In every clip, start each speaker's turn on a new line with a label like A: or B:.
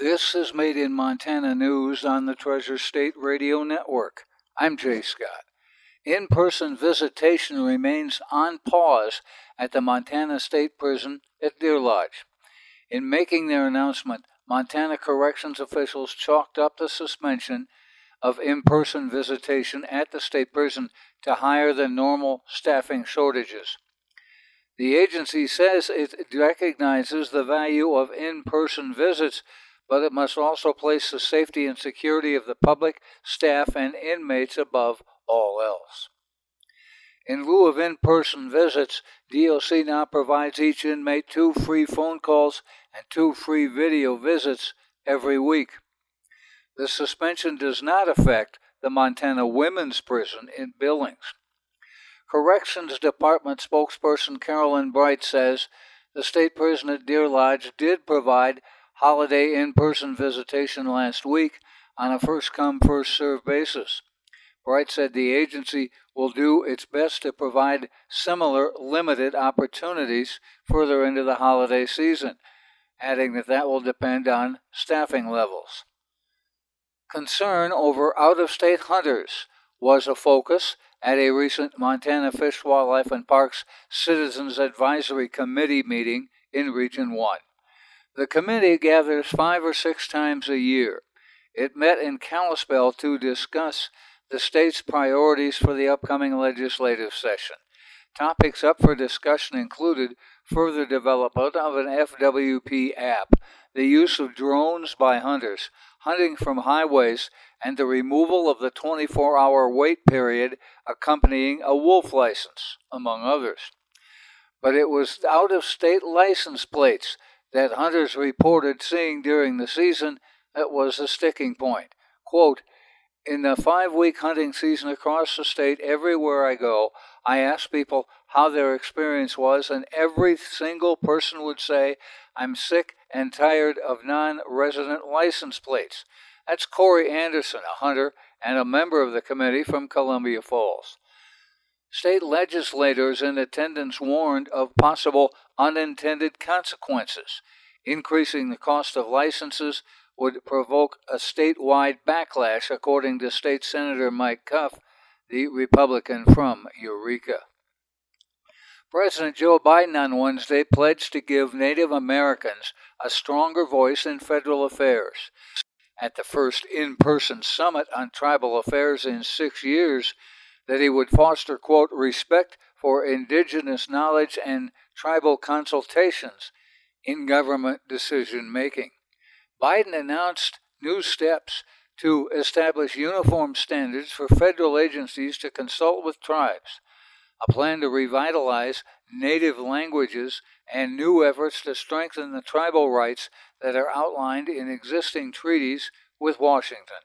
A: This is Made in Montana News on the Treasure State Radio Network. I'm Jay Scott. In person visitation remains on pause at the Montana State Prison at Deer Lodge. In making their announcement, Montana corrections officials chalked up the suspension of in person visitation at the state prison to higher than normal staffing shortages. The agency says it recognizes the value of in person visits but it must also place the safety and security of the public, staff, and inmates above all else. In lieu of in person visits, DOC now provides each inmate two free phone calls and two free video visits every week. The suspension does not affect the Montana Women's Prison in Billings. Corrections Department spokesperson Carolyn Bright says the state prison at Deer Lodge did provide holiday in person visitation last week on a first come, first served basis. Bright said the agency will do its best to provide similar limited opportunities further into the holiday season, adding that that will depend on staffing levels. Concern over out of state hunters was a focus at a recent Montana Fish, Wildlife, and Parks Citizens Advisory Committee meeting in Region 1. The committee gathers five or six times a year. It met in Kalispell to discuss the state's priorities for the upcoming legislative session. Topics up for discussion included further development of an FWP app, the use of drones by hunters, hunting from highways, and the removal of the 24 hour wait period accompanying a wolf license, among others. But it was out of state license plates that hunters reported seeing during the season that was a sticking point. Quote, in the five week hunting season across the state, everywhere I go, I ask people how their experience was, and every single person would say, I'm sick and tired of non resident license plates. That's Corey Anderson, a hunter and a member of the committee from Columbia Falls. State legislators in attendance warned of possible unintended consequences. Increasing the cost of licenses would provoke a statewide backlash, according to State Senator Mike Cuff, the Republican from Eureka. President Joe Biden on Wednesday pledged to give Native Americans a stronger voice in federal affairs. At the first in person summit on tribal affairs in six years, that he would foster, quote, respect for indigenous knowledge and tribal consultations in government decision making. Biden announced new steps to establish uniform standards for federal agencies to consult with tribes, a plan to revitalize native languages, and new efforts to strengthen the tribal rights that are outlined in existing treaties with Washington.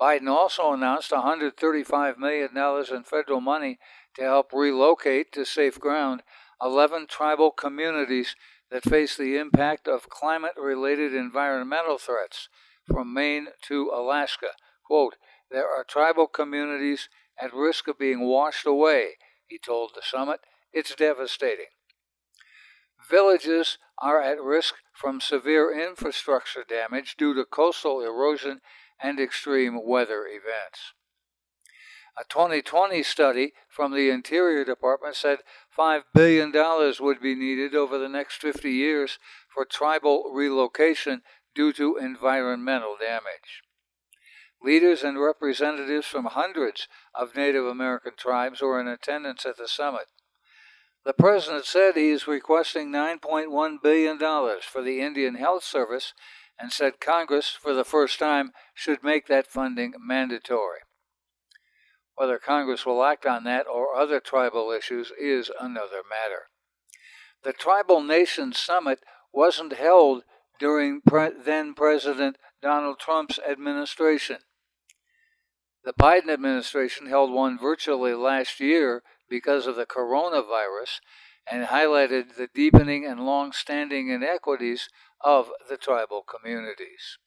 A: Biden also announced $135 million in federal money to help relocate to safe ground 11 tribal communities that face the impact of climate related environmental threats from Maine to Alaska. Quote, there are tribal communities at risk of being washed away, he told the summit. It's devastating. Villages are at risk from severe infrastructure damage due to coastal erosion and extreme weather events. A 2020 study from the Interior Department said $5 billion would be needed over the next 50 years for tribal relocation due to environmental damage. Leaders and representatives from hundreds of Native American tribes were in attendance at the summit. The president said he is requesting $9.1 billion for the Indian Health Service and said Congress, for the first time, should make that funding mandatory. Whether Congress will act on that or other tribal issues is another matter. The Tribal Nations Summit wasn't held during pre- then President Donald Trump's administration. The Biden administration held one virtually last year because of the coronavirus and highlighted the deepening and long standing inequities of the tribal communities.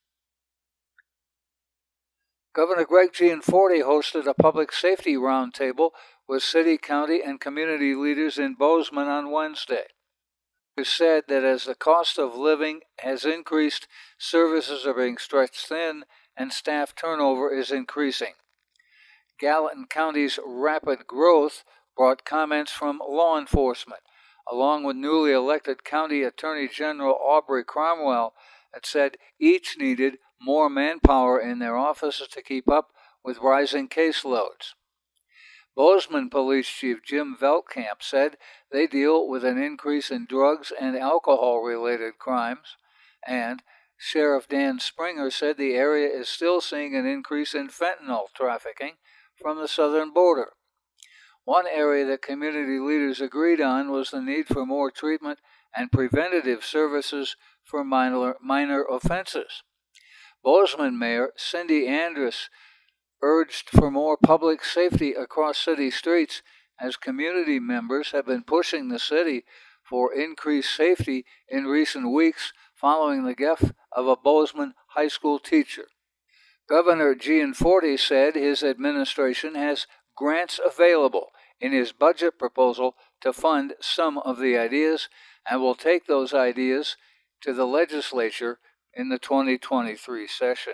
A: Governor Greg Gianforte hosted a public safety roundtable with city, county, and community leaders in Bozeman on Wednesday. Who said that as the cost of living has increased, services are being stretched thin and staff turnover is increasing. Gallatin County's rapid growth brought comments from law enforcement, along with newly elected County Attorney General Audrey Cromwell, that said each needed more manpower in their offices to keep up with rising caseloads. Bozeman Police Chief Jim Veldkamp said they deal with an increase in drugs and alcohol related crimes, and Sheriff Dan Springer said the area is still seeing an increase in fentanyl trafficking from the southern border. One area that community leaders agreed on was the need for more treatment and preventative services for minor, minor offenses. Bozeman Mayor Cindy Andrus urged for more public safety across city streets as community members have been pushing the city for increased safety in recent weeks following the death of a Bozeman high school teacher. Governor Gianforte said his administration has grants available in his budget proposal to fund some of the ideas and will take those ideas to the legislature in the 2023 session.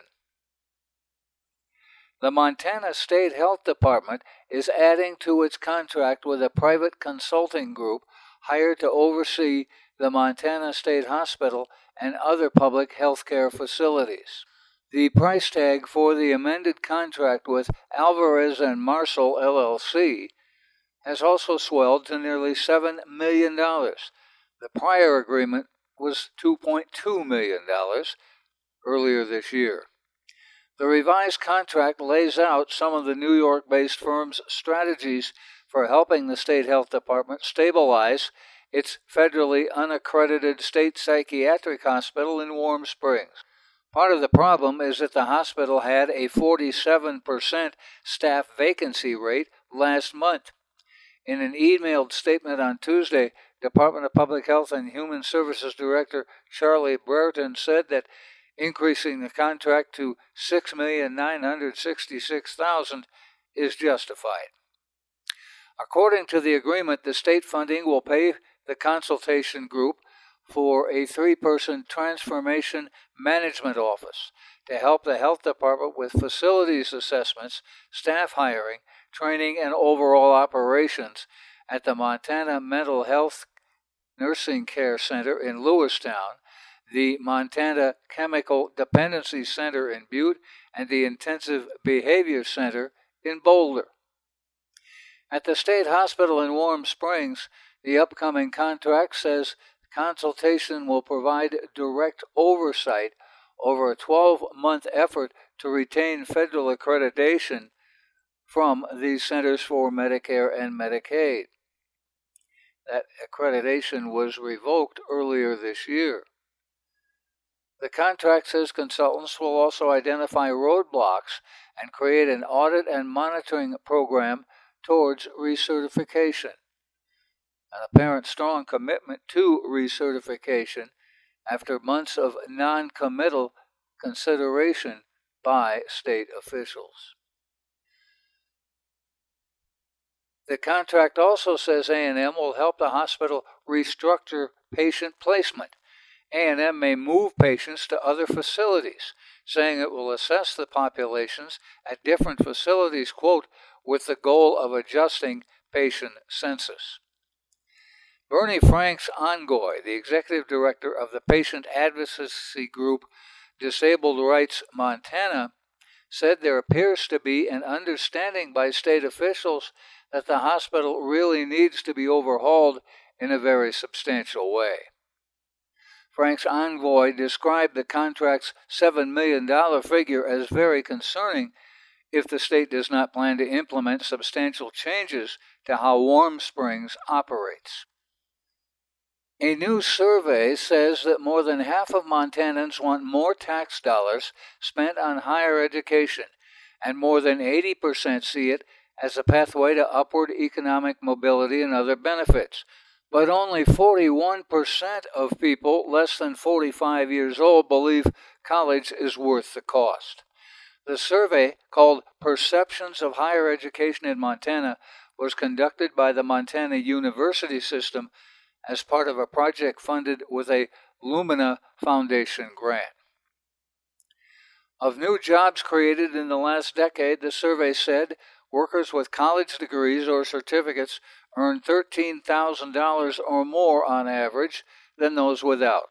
A: The Montana State Health Department is adding to its contract with a private consulting group hired to oversee the Montana State Hospital and other public health care facilities. The price tag for the amended contract with Alvarez and Marsal LLC has also swelled to nearly $7 million. The prior agreement was $2.2 million earlier this year. The revised contract lays out some of the New York based firm's strategies for helping the state health department stabilize its federally unaccredited state psychiatric hospital in Warm Springs. Part of the problem is that the hospital had a 47% staff vacancy rate last month. In an emailed statement on Tuesday, Department of Public Health and Human Services Director Charlie Brereton said that increasing the contract to 6,966,000 is justified. According to the agreement, the state funding will pay the consultation group for a three person transformation management office to help the health department with facilities assessments, staff hiring, training, and overall operations at the Montana Mental Health Nursing Care Center in Lewistown the Montana Chemical Dependency Center in Butte, and the Intensive Behavior Center in Boulder. At the State Hospital in Warm Springs, the upcoming contract says consultation will provide direct oversight over a 12 month effort to retain federal accreditation from the centers for Medicare and Medicaid. That accreditation was revoked earlier this year. The contract says consultants will also identify roadblocks and create an audit and monitoring program towards recertification. An apparent strong commitment to recertification after months of non committal consideration by state officials. The contract also says A&M will help the hospital restructure patient placement a&M may move patients to other facilities, saying it will assess the populations at different facilities, quote, with the goal of adjusting patient census. Bernie Franks Ongoy, the executive director of the patient advocacy group Disability Rights Montana, said there appears to be an understanding by state officials that the hospital really needs to be overhauled in a very substantial way. Franks-Ongoy described the contract's $7 million figure as very concerning if the state does not plan to implement substantial changes to how Warm Springs operates. A new survey says that more than half of Montanans want more tax dollars spent on higher education, and more than 80% see it as a pathway to upward economic mobility and other benefits, but only 41% of people less than 45 years old believe college is worth the cost. The survey, called Perceptions of Higher Education in Montana, was conducted by the Montana University System as part of a project funded with a Lumina Foundation grant. Of new jobs created in the last decade, the survey said workers with college degrees or certificates earn $13,000 or more on average than those without.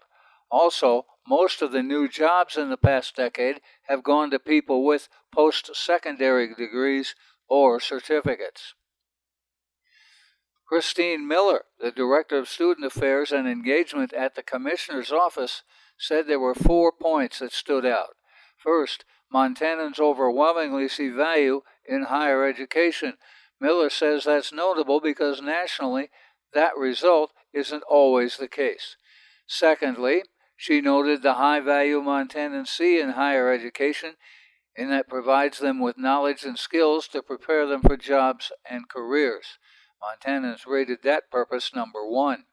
A: Also, most of the new jobs in the past decade have gone to people with post secondary degrees or certificates. Christine Miller, the Director of Student Affairs and Engagement at the Commissioner's Office, said there were four points that stood out. First, Montanans overwhelmingly see value in higher education. Miller says that's notable because nationally that result isn't always the case. Secondly, she noted the high value Montanans see in higher education in that provides them with knowledge and skills to prepare them for jobs and careers. Montanans rated that purpose number one.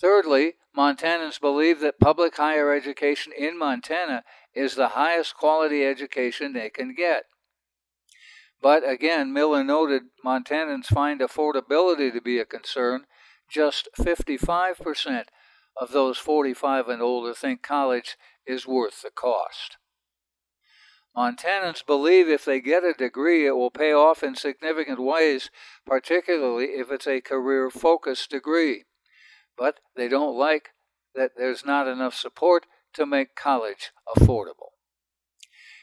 A: Thirdly, Montanans believe that public higher education in Montana is the highest quality education they can get. But again, Miller noted Montanans find affordability to be a concern. Just 55% of those 45 and older think college is worth the cost. Montanans believe if they get a degree, it will pay off in significant ways, particularly if it's a career focused degree. But they don't like that there's not enough support to make college affordable.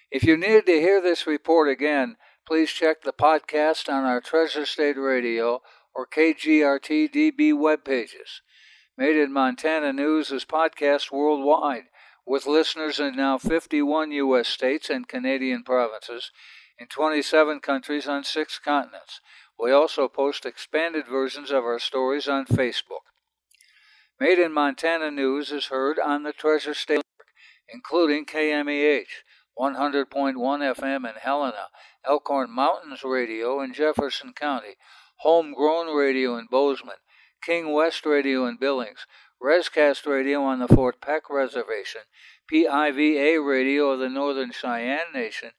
A: If you need to hear this report again, please check the podcast on our Treasure State Radio or KGRT DB web pages. Made in Montana News is podcast worldwide with listeners in now 51 U.S. states and Canadian provinces, in 27 countries on six continents. We also post expanded versions of our stories on Facebook. Made in Montana News is heard on the Treasure State Network, including KMEH, 100.1 FM in Helena, Elkhorn Mountains Radio in Jefferson County, Homegrown Radio in Bozeman, King West Radio in Billings, Rescast Radio on the Fort Peck Reservation, PIVA Radio of the Northern Cheyenne Nation,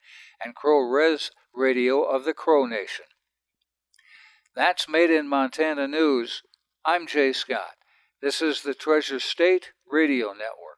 A: and Crow Res Radio of the Crow Nation. That's Made in Montana News. I'm Jay Scott. This is the Treasure State Radio Network.